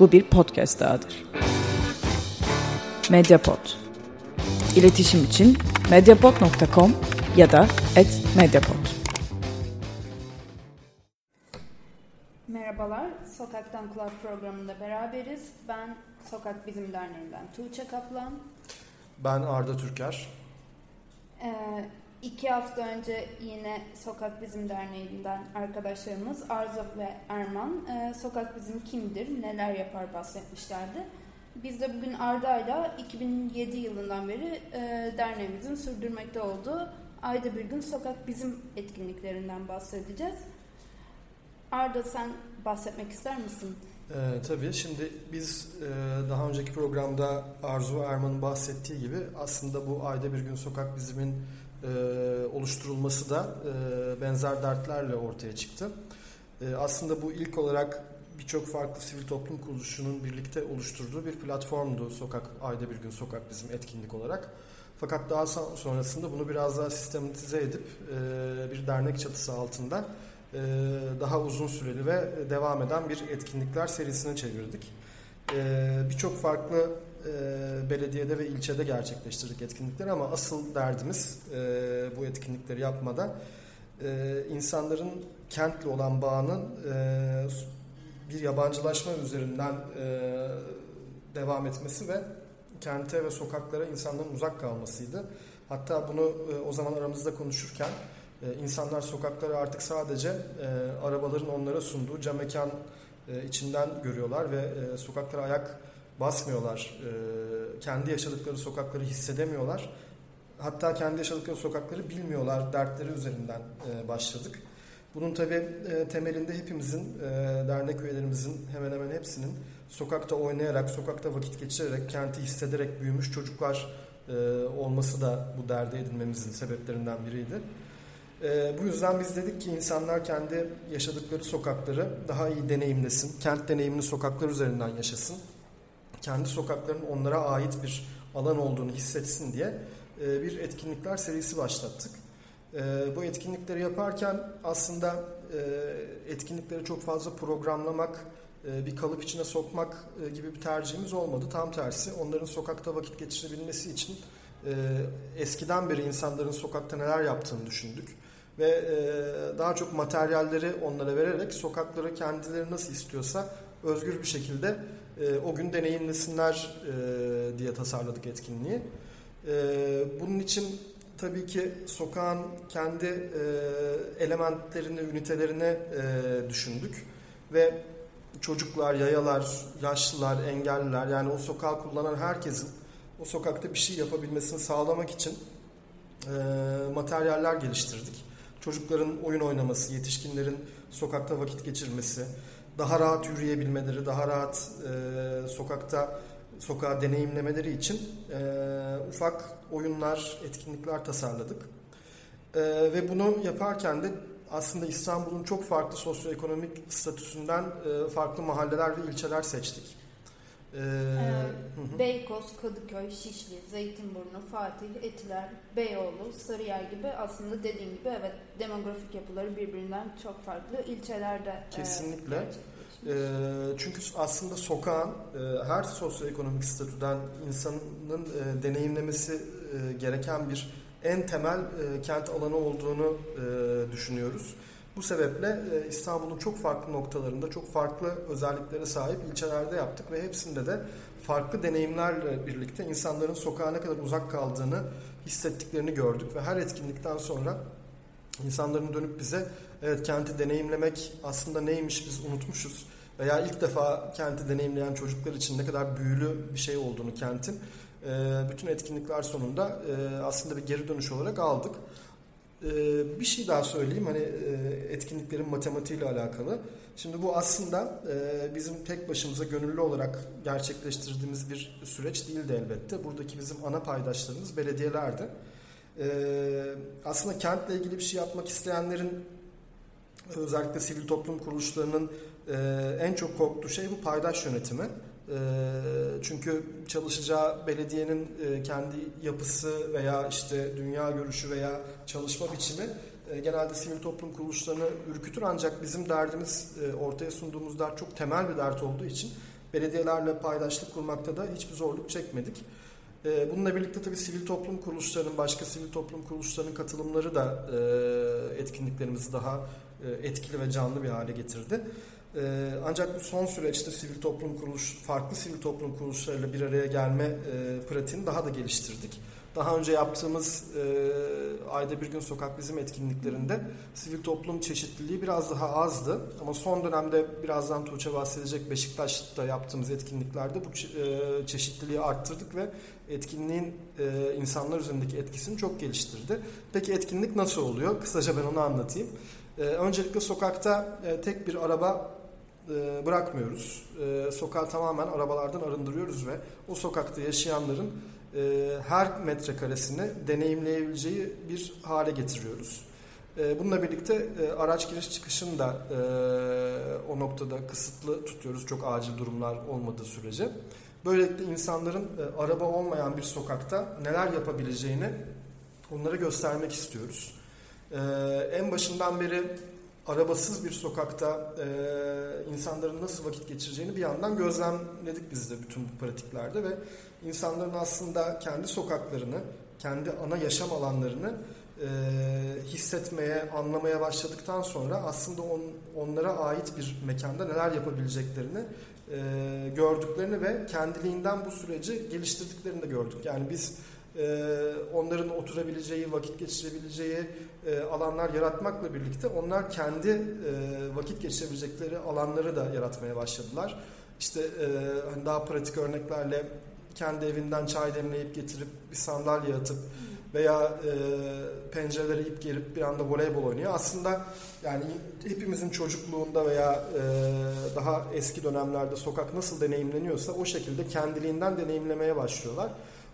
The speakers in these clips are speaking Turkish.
Bu bir podcast dahadır. Mediapod. İletişim için mediapod.com ya da @mediapod. Merhabalar, Sokaktan Kulak programında beraberiz. Ben Sokak Bizim Derneği'nden Tuğçe Kaplan. Ben Arda Türker. Ee, iki hafta önce yine Sokak Bizim Derneği'nden arkadaşlarımız Arzu ve Erman e, Sokak Bizim kimdir, neler yapar bahsetmişlerdi. Biz de bugün Arda'yla 2007 yılından beri e, derneğimizin sürdürmekte olduğu Ayda Bir Gün Sokak Bizim etkinliklerinden bahsedeceğiz. Arda sen bahsetmek ister misin? Ee, tabii şimdi biz e, daha önceki programda Arzu Erman'ın bahsettiği gibi aslında bu ayda bir gün sokak bizimin oluşturulması da e, benzer dertlerle ortaya çıktı. E, aslında bu ilk olarak birçok farklı sivil toplum kuruluşunun birlikte oluşturduğu bir platformdu sokak ayda bir gün sokak bizim etkinlik olarak. Fakat daha sonrasında bunu biraz daha sistematize edip e, bir dernek çatısı altında e, daha uzun süreli ve devam eden bir etkinlikler serisine çevirdik. E, birçok farklı e, belediyede ve ilçede gerçekleştirdik etkinlikleri ama asıl derdimiz bu etkinlikleri yapmada insanların kentle olan bağının bir yabancılaşma üzerinden devam etmesi ve kente ve sokaklara insanların uzak kalmasıydı. Hatta bunu o zaman aramızda konuşurken e, insanlar sokakları artık sadece e, arabaların onlara sunduğu cam mekan e, içinden görüyorlar ve e, sokaklara ayak basmıyorlar. E, kendi yaşadıkları sokakları hissedemiyorlar. Hatta kendi yaşadıkları sokakları bilmiyorlar. Dertleri üzerinden e, başladık. Bunun tabi e, temelinde hepimizin, e, dernek üyelerimizin hemen hemen hepsinin sokakta oynayarak, sokakta vakit geçirerek, kenti hissederek büyümüş çocuklar e, olması da bu derde edinmemizin sebeplerinden biriydi. E, bu yüzden biz dedik ki insanlar kendi yaşadıkları sokakları daha iyi deneyimlesin. Kent deneyimini sokaklar üzerinden yaşasın. Kendi sokaklarının onlara ait bir alan olduğunu hissetsin diye e, bir etkinlikler serisi başlattık. E, bu etkinlikleri yaparken aslında e, etkinlikleri çok fazla programlamak, bir kalıp içine sokmak gibi bir tercihimiz olmadı. Tam tersi onların sokakta vakit geçirebilmesi için eskiden beri insanların sokakta neler yaptığını düşündük ve daha çok materyalleri onlara vererek sokakları kendileri nasıl istiyorsa özgür bir şekilde e, o gün deneyimlesinler e, diye tasarladık etkinliği. Bunun için tabii ki sokağın kendi elementlerini, ünitelerini düşündük ve çocuklar, yayalar, yaşlılar, engelliler yani o sokağı kullanan herkesin o sokakta bir şey yapabilmesini sağlamak için materyaller geliştirdik çocukların oyun oynaması, yetişkinlerin sokakta vakit geçirmesi, daha rahat yürüyebilmeleri, daha rahat e, sokakta sokağı deneyimlemeleri için e, ufak oyunlar, etkinlikler tasarladık. E, ve bunu yaparken de aslında İstanbul'un çok farklı sosyoekonomik statüsünden e, farklı mahalleler ve ilçeler seçtik. Ee, ee, Beykoz, Kadıköy, Şişli, Zeytinburnu, Fatih, Etiler, Beyoğlu, Sarıyer gibi aslında dediğim gibi evet demografik yapıları birbirinden çok farklı ilçelerde e, Kesinlikle. E, çünkü aslında sokağın e, her sosyoekonomik statüden insanın e, deneyimlemesi e, gereken bir en temel e, kent alanı olduğunu e, düşünüyoruz. Bu sebeple e, İstanbul'un çok farklı noktalarında çok farklı özelliklere sahip ilçelerde yaptık ve hepsinde de farklı deneyimlerle birlikte insanların sokağa ne kadar uzak kaldığını hissettiklerini gördük ve her etkinlikten sonra insanların dönüp bize evet kenti deneyimlemek aslında neymiş biz unutmuşuz veya ilk defa kenti deneyimleyen çocuklar için ne kadar büyülü bir şey olduğunu kentin e, bütün etkinlikler sonunda e, aslında bir geri dönüş olarak aldık. Ee, bir şey daha söyleyeyim hani e, etkinliklerin matematiğiyle alakalı. Şimdi bu aslında e, bizim tek başımıza gönüllü olarak gerçekleştirdiğimiz bir süreç değildi elbette. Buradaki bizim ana paydaşlarımız belediyelerdi. Ee, aslında kentle ilgili bir şey yapmak isteyenlerin özellikle sivil toplum kuruluşlarının e, en çok korktuğu şey bu paydaş yönetimi. Ee, çünkü çalışacağı belediyenin e, kendi yapısı veya işte dünya görüşü veya çalışma biçimi e, genelde sivil toplum kuruluşlarını ürkütür ancak bizim derdimiz e, ortaya sunduğumuz dert çok temel bir dert olduğu için belediyelerle paydaşlık kurmakta da hiçbir zorluk çekmedik. Bununla birlikte tabii sivil toplum kuruluşlarının, başka sivil toplum kuruluşlarının katılımları da etkinliklerimizi daha etkili ve canlı bir hale getirdi. E, ancak bu son süreçte sivil toplum kuruluş, farklı sivil toplum kuruluşlarıyla bir araya gelme pratiğini daha da geliştirdik. Daha önce yaptığımız e, ayda bir gün sokak bizim etkinliklerinde sivil toplum çeşitliliği biraz daha azdı. Ama son dönemde birazdan Tuğçe bahsedecek Beşiktaş'ta yaptığımız etkinliklerde bu e, çeşitliliği arttırdık ve etkinliğin e, insanlar üzerindeki etkisini çok geliştirdi. Peki etkinlik nasıl oluyor? Kısaca ben onu anlatayım. E, öncelikle sokakta e, tek bir araba e, bırakmıyoruz. E, sokağı tamamen arabalardan arındırıyoruz ve o sokakta yaşayanların e, her metrekaresini deneyimleyebileceği bir hale getiriyoruz. E, bununla birlikte e, araç giriş çıkışını da o noktada kısıtlı tutuyoruz çok acil durumlar olmadığı sürece. Böylelikle insanların araba olmayan bir sokakta neler yapabileceğini onlara göstermek istiyoruz. En başından beri arabasız bir sokakta e, insanların nasıl vakit geçireceğini bir yandan gözlemledik biz de bütün bu pratiklerde ve insanların aslında kendi sokaklarını, kendi ana yaşam alanlarını e, hissetmeye, anlamaya başladıktan sonra aslında on, onlara ait bir mekanda neler yapabileceklerini e, gördüklerini ve kendiliğinden bu süreci geliştirdiklerini de gördük. Yani biz e, onların oturabileceği, vakit geçirebileceği e, alanlar yaratmakla birlikte onlar kendi e, vakit geçirebilecekleri alanları da yaratmaya başladılar. İşte e, hani daha pratik örneklerle kendi evinden çay demleyip getirip bir sandalye atıp veya e, pencereleri ip gerip bir anda voleybol oynuyor. Aslında yani hepimizin çocukluğunda veya e, daha eski dönemlerde sokak nasıl deneyimleniyorsa o şekilde kendiliğinden deneyimlemeye başlıyorlar.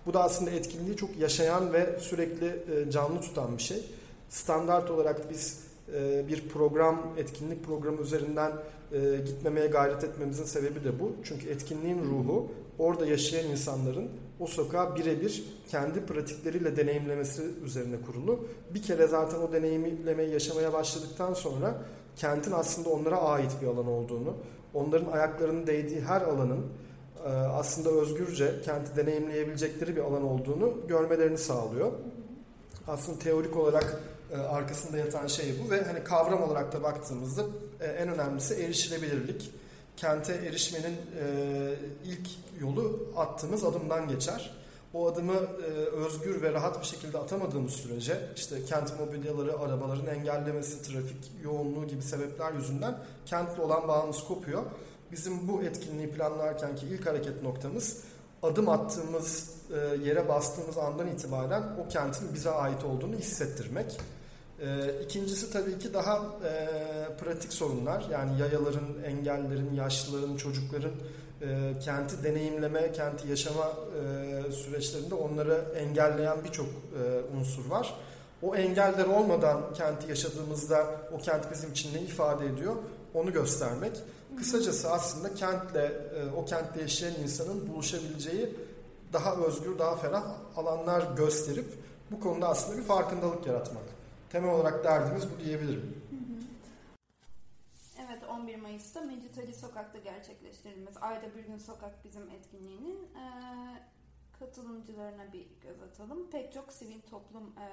Bu da aslında etkinliği çok yaşayan ve sürekli e, canlı tutan bir şey. Standart olarak biz e, bir program, etkinlik programı üzerinden e, gitmemeye gayret etmemizin sebebi de bu. Çünkü etkinliğin ruhu orada yaşayan insanların o sokağı birebir kendi pratikleriyle deneyimlemesi üzerine kurulu. Bir kere zaten o deneyimlemeyi yaşamaya başladıktan sonra kentin aslında onlara ait bir alan olduğunu, onların ayaklarının değdiği her alanın aslında özgürce kenti deneyimleyebilecekleri bir alan olduğunu görmelerini sağlıyor. Aslında teorik olarak e, arkasında yatan şey bu ve hani kavram olarak da baktığımızda e, en önemlisi erişilebilirlik. Kente erişmenin ilk yolu attığımız adımdan geçer. O adımı özgür ve rahat bir şekilde atamadığımız sürece işte kent mobilyaları, arabaların engellemesi, trafik yoğunluğu gibi sebepler yüzünden kentle olan bağımız kopuyor bizim bu etkinliği planlarken ki ilk hareket noktamız adım attığımız e, yere bastığımız andan itibaren o kentin bize ait olduğunu hissettirmek. E, ikincisi tabii ki daha e, pratik sorunlar. Yani yayaların, engellerin, yaşlıların, çocukların kenti deneyimleme, kenti yaşama süreçlerinde onları engelleyen birçok unsur var. O engeller olmadan kenti yaşadığımızda o kent bizim için ne ifade ediyor onu göstermek. Kısacası aslında kentle, e, o kentte yaşayan insanın buluşabileceği daha özgür, daha ferah alanlar gösterip bu konuda aslında bir farkındalık yaratmak. Temel olarak derdimiz bu diyebilirim. Evet 11 Mayıs'ta Mecit Ali Sokak'ta gerçekleştirilmez Ayda Bir Gün Sokak bizim etkinliğinin e, katılımcılarına bir göz atalım. Pek çok sivil toplum e,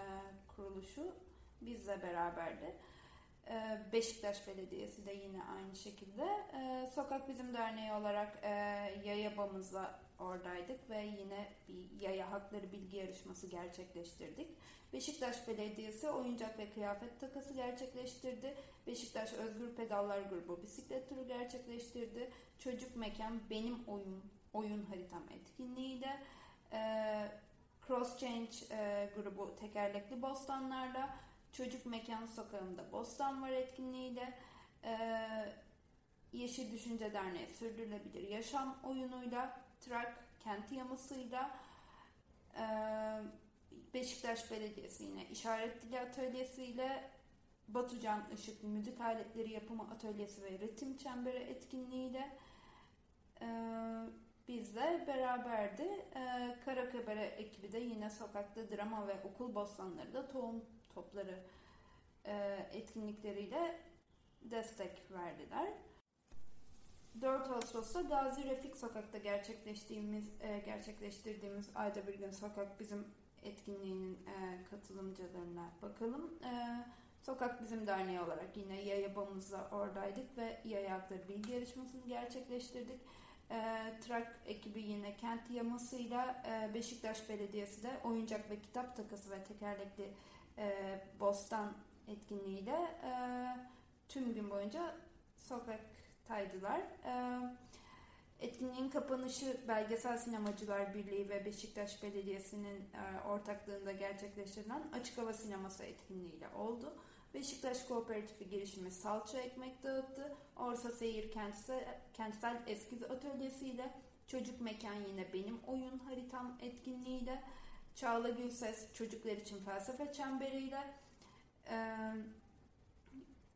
kuruluşu bizle beraberdi. Ee, Beşiktaş Belediyesi de yine aynı şekilde. Ee, Sokak Bizim Derneği olarak e, Yayabamızla oradaydık ve yine bir yaya hakları bilgi yarışması gerçekleştirdik. Beşiktaş Belediyesi oyuncak ve kıyafet takası gerçekleştirdi. Beşiktaş Özgür Pedallar Grubu bisiklet turu gerçekleştirdi. Çocuk Mekan Benim Oyun oyun haritam etkinliğiyle e, Cross Change e, grubu tekerlekli bostanlarla Çocuk Mekan Sokağı'nda Bostan var etkinliğiyle e, Yeşil Düşünce Derneği Sürdürülebilir Yaşam oyunuyla Trak Kenti Yaması'yla e, Beşiktaş Belediyesi yine İşaret Dili Atölyesi ile Batucan Işık Müzik Aletleri Yapımı Atölyesi ve Ritim Çemberi etkinliğiyle e, bizle beraberdi. E, Karakabere ekibi de yine sokakta drama ve okul bostanları da tohum topları e, etkinlikleriyle destek verdiler. 4 Ağustos'ta Gazi Refik Sokak'ta gerçekleştiğimiz e, gerçekleştirdiğimiz Ayda Bir Gün Sokak bizim etkinliğinin e, katılımcılarına bakalım. E, Sokak Bizim Derneği olarak yine Yayabamızla oradaydık ve Yaya Hakları Bilgi Yarışması'nı gerçekleştirdik. E, Trak ekibi yine kent yamasıyla e, Beşiktaş Belediyesi de oyuncak ve kitap takası ve tekerlekli e, bostan etkinliğiyle e, tüm gün boyunca sokaktaydılar. E, etkinliğin kapanışı Belgesel Sinemacılar Birliği ve Beşiktaş Belediyesi'nin e, ortaklığında gerçekleştirilen Açık Hava Sineması etkinliğiyle oldu. Beşiktaş Kooperatifi girişimi salça ekmek dağıttı. Orsa Seyir Kentsel, Kentsel Eskiz Atölyesi ile Çocuk Mekan yine Benim Oyun Haritam etkinliğiyle Çağla Gülses Çocuklar için Felsefe Çemberiyle e,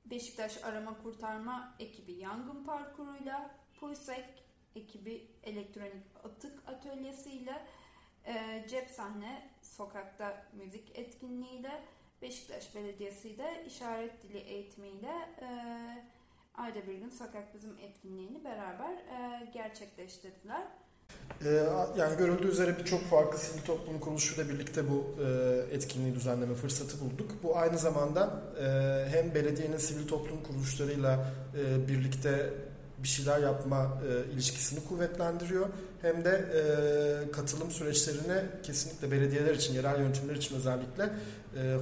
Beşiktaş Arama Kurtarma ekibi Yangın Parkuru'yla Puysek ekibi Elektronik Atık Atölyesi'yle e, Cep Sahne Sokakta Müzik Etkinliğiyle Beşiktaş Belediyesi de işaret dili eğitimiyle e, ayda bir gün Sokak Bizim etkinliğini beraber e, gerçekleştirdiler. Ee, yani görüldüğü üzere birçok farklı sivil toplum kuruluşuyla birlikte bu e, etkinliği düzenleme fırsatı bulduk. Bu aynı zamanda e, hem belediyenin sivil toplum kuruluşlarıyla e, birlikte bir şeyler yapma ilişkisini kuvvetlendiriyor. Hem de katılım süreçlerine kesinlikle belediyeler için, yerel yönetimler için özellikle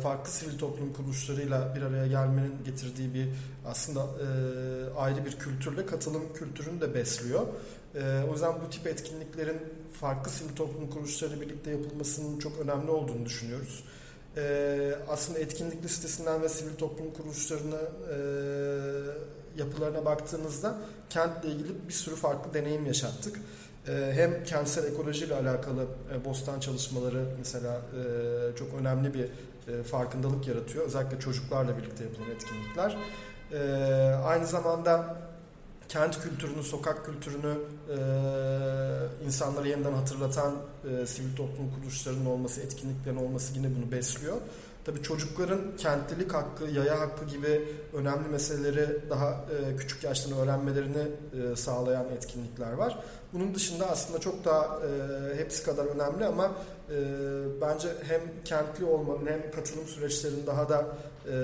farklı sivil toplum kuruluşlarıyla bir araya gelmenin getirdiği bir aslında ayrı bir kültürle katılım kültürünü de besliyor. E, o yüzden bu tip etkinliklerin farklı sivil toplum kuruluşları birlikte yapılmasının çok önemli olduğunu düşünüyoruz. E, aslında etkinlik listesinden ve sivil toplum kuruluşlarına e, yapılarına baktığınızda kentle ilgili bir sürü farklı deneyim yaşattık. E, hem kentsel ekolojiyle alakalı e, bostan çalışmaları mesela e, çok önemli bir e, farkındalık yaratıyor. Özellikle çocuklarla birlikte yapılan etkinlikler. Aynı zamanda kent kültürünü, sokak kültürünü e, insanlara yeniden hatırlatan e, sivil toplum kuruluşlarının olması, etkinliklerin olması yine bunu besliyor. Tabii çocukların kentlilik hakkı, yaya hakkı gibi önemli meseleleri daha e, küçük yaştan öğrenmelerini e, sağlayan etkinlikler var. Bunun dışında aslında çok daha e, hepsi kadar önemli ama e, bence hem kentli olmanın hem katılım süreçlerinin daha da e,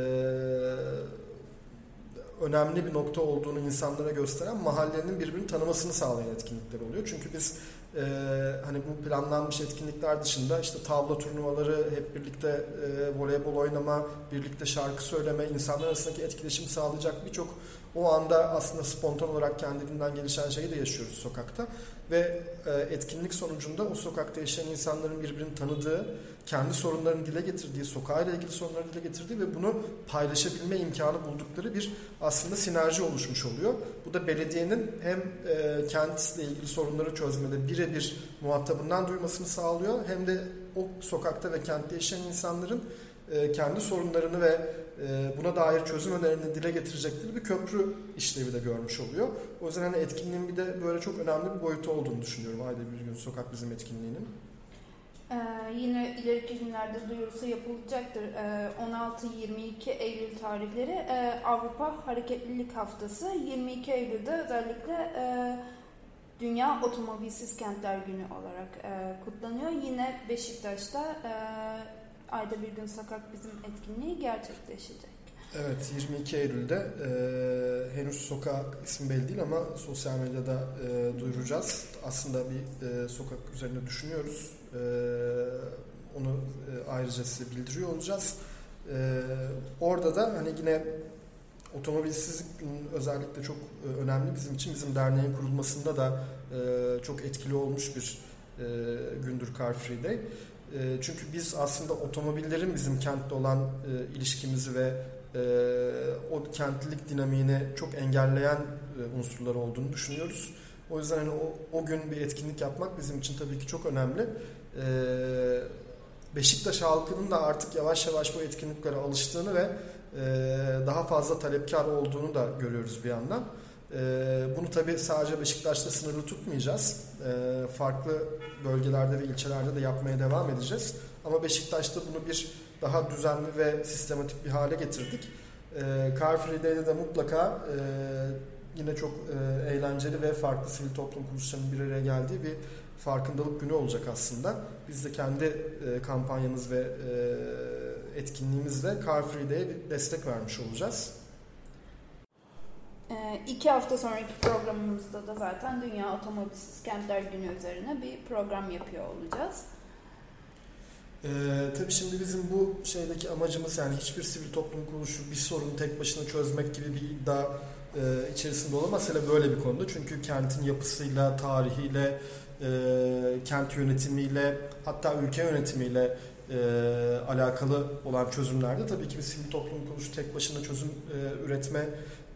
önemli bir nokta olduğunu insanlara gösteren mahallenin birbirini tanımasını sağlayan etkinlikler oluyor. Çünkü biz e, hani bu planlanmış etkinlikler dışında işte tavla turnuvaları, hep birlikte e, voleybol oynama, birlikte şarkı söyleme, insanlar arasındaki etkileşim sağlayacak birçok o anda aslında spontan olarak kendiliğinden gelişen şeyi de yaşıyoruz sokakta. Ve e, etkinlik sonucunda o sokakta yaşayan insanların birbirini tanıdığı, kendi sorunlarını dile getirdiği, sokağıyla ilgili sorunlarını dile getirdiği ve bunu paylaşabilme imkanı buldukları bir aslında sinerji oluşmuş oluyor. Bu da belediyenin hem e, kentle ilgili sorunları çözmede birebir muhatabından duymasını sağlıyor hem de o sokakta ve kentte yaşayan insanların e, kendi sorunlarını ve buna dair çözüm önerilerini dile getirecekleri bir köprü işlevi de görmüş oluyor. O yüzden hani etkinliğin bir de böyle çok önemli bir boyutu olduğunu düşünüyorum ayda bir gün sokak bizim etkinliğinin. Ee, yine ileriki günlerde duyurusu yapılacaktır. Ee, 16-22 Eylül tarihleri e, Avrupa Hareketlilik Haftası. 22 Eylül'de özellikle e, Dünya Otomobilsiz Kentler Günü olarak e, kutlanıyor. Yine Beşiktaş'ta e, ayda bir gün sokak bizim etkinliği gerçekleşecek. Evet 22 Eylül'de e, henüz sokak ismi belli değil ama sosyal medyada e, duyuracağız. Aslında bir e, sokak üzerine düşünüyoruz. E, onu e, ayrıca size bildiriyor olacağız. E, orada da hani yine otomobilsizlik özellikle çok e, önemli bizim için. Bizim derneğin kurulmasında da e, çok etkili olmuş bir e, gündür Car Free Day. E, çünkü biz aslında otomobillerin bizim kentte olan e, ilişkimizi ve e, o kentlilik dinamiğini çok engelleyen e, unsurlar olduğunu düşünüyoruz. O yüzden hani o, o gün bir etkinlik yapmak bizim için tabii ki çok önemli. E, Beşiktaş halkının da artık yavaş yavaş bu etkinliklere alıştığını ve daha fazla talepkar olduğunu da görüyoruz bir yandan. E, bunu tabii sadece Beşiktaş'ta sınırlı tutmayacağız. E, farklı bölgelerde ve ilçelerde de yapmaya devam edeceğiz. Ama Beşiktaş'ta bunu bir daha düzenli ve sistematik bir hale getirdik. E, Car de mutlaka e, yine çok e, eğlenceli ve farklı sivil toplum kuruluşlarının bir araya geldiği bir farkındalık günü olacak aslında. Biz de kendi e, kampanyamız ve etkinliğimizle Car bir destek vermiş olacağız. E, iki hafta sonraki programımızda da zaten Dünya Otomobilsiz Kentler Günü üzerine bir program yapıyor olacağız. Ee, tabii şimdi bizim bu şeydeki amacımız yani hiçbir sivil toplum kuruluşu bir sorunu tek başına çözmek gibi bir iddia e, içerisinde olamaz. Hele böyle bir konuda. Çünkü kentin yapısıyla, tarihiyle, e, kent yönetimiyle hatta ülke yönetimiyle e, alakalı olan çözümlerde tabii ki bir sivil toplum kuruluşu tek başına çözüm e, üretme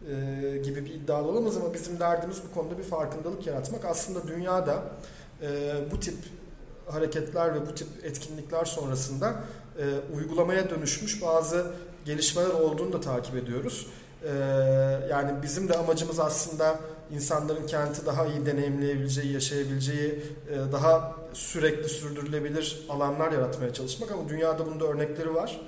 e, gibi bir iddia olamaz ama bizim derdimiz bu konuda bir farkındalık yaratmak. Aslında dünyada e, bu tip hareketler ve bu tip etkinlikler sonrasında e, uygulamaya dönüşmüş bazı gelişmeler olduğunu da takip ediyoruz. E, yani bizim de amacımız aslında insanların kenti daha iyi deneyimleyebileceği, yaşayabileceği, e, daha sürekli sürdürülebilir alanlar yaratmaya çalışmak ama dünyada bunda örnekleri var.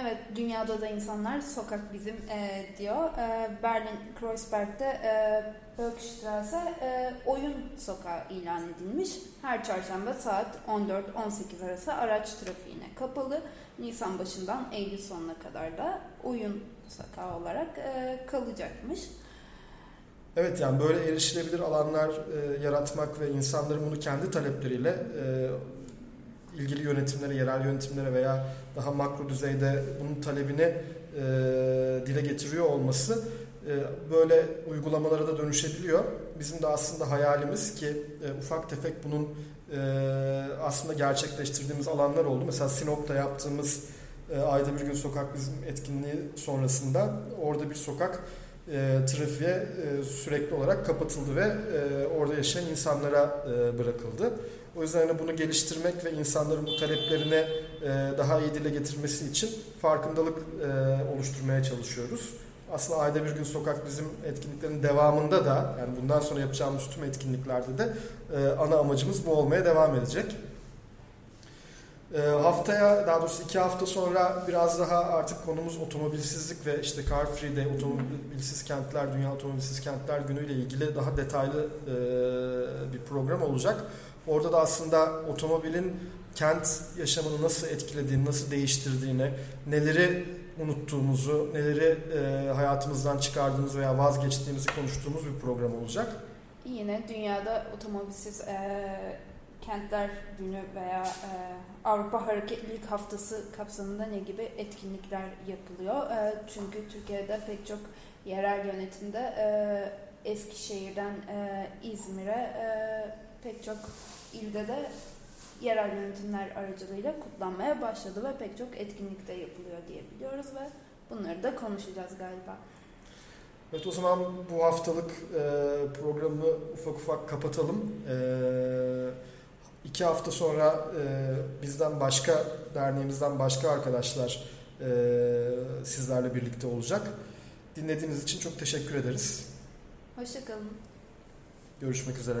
Evet, dünyada da insanlar sokak bizim e, diyor. E, Berlin Kreuzberg'de e, Böckstrasse e, oyun sokağı ilan edilmiş. Her çarşamba saat 14-18 arası araç trafiğine kapalı. Nisan başından Eylül sonuna kadar da oyun sokağı olarak e, kalacakmış. Evet yani böyle erişilebilir alanlar e, yaratmak ve insanların bunu kendi talepleriyle e, ilgili yönetimlere, yerel yönetimlere veya daha makro düzeyde bunun talebini e, dile getiriyor olması e, böyle uygulamalara da dönüşebiliyor. Bizim de aslında hayalimiz ki e, ufak tefek bunun e, aslında gerçekleştirdiğimiz alanlar oldu. Mesela Sinop'ta yaptığımız e, ayda bir gün sokak bizim etkinliği sonrasında orada bir sokak e, trafiğe e, sürekli olarak kapatıldı ve e, orada yaşayan insanlara e, bırakıldı. O yüzden hani bunu geliştirmek ve insanların bu taleplerini e, daha iyi dile getirmesi için farkındalık e, oluşturmaya çalışıyoruz. Aslında ayda bir gün sokak bizim etkinliklerin devamında da yani bundan sonra yapacağımız tüm etkinliklerde de e, ana amacımız bu olmaya devam edecek. E, haftaya daha doğrusu iki hafta sonra biraz daha artık konumuz otomobilsizlik ve işte Car Free Day, otomobilsiz kentler, Dünya Otomobilsiz Kentler Günü ile ilgili daha detaylı e, bir program olacak. Orada da aslında otomobilin kent yaşamını nasıl etkilediğini, nasıl değiştirdiğini, neleri unuttuğumuzu, neleri e, hayatımızdan çıkardığımız veya vazgeçtiğimizi konuştuğumuz bir program olacak. Yine dünyada otomobilsiz e, kentler günü veya e, Avrupa Hareketlilik Haftası kapsamında ne gibi etkinlikler yapılıyor? E, çünkü Türkiye'de pek çok yerel yönetimde e, Eskişehir'den e, İzmir'e e, pek çok ilde de yerel yönetimler aracılığıyla kutlanmaya başladı ve pek çok etkinlikte yapılıyor diye biliyoruz ve bunları da konuşacağız galiba. Evet o zaman bu haftalık e, programı ufak ufak kapatalım. E, iki hafta sonra e, bizden başka, derneğimizden başka arkadaşlar e, sizlerle birlikte olacak. Dinlediğiniz için çok teşekkür ederiz. Hoşçakalın. Görüşmek üzere.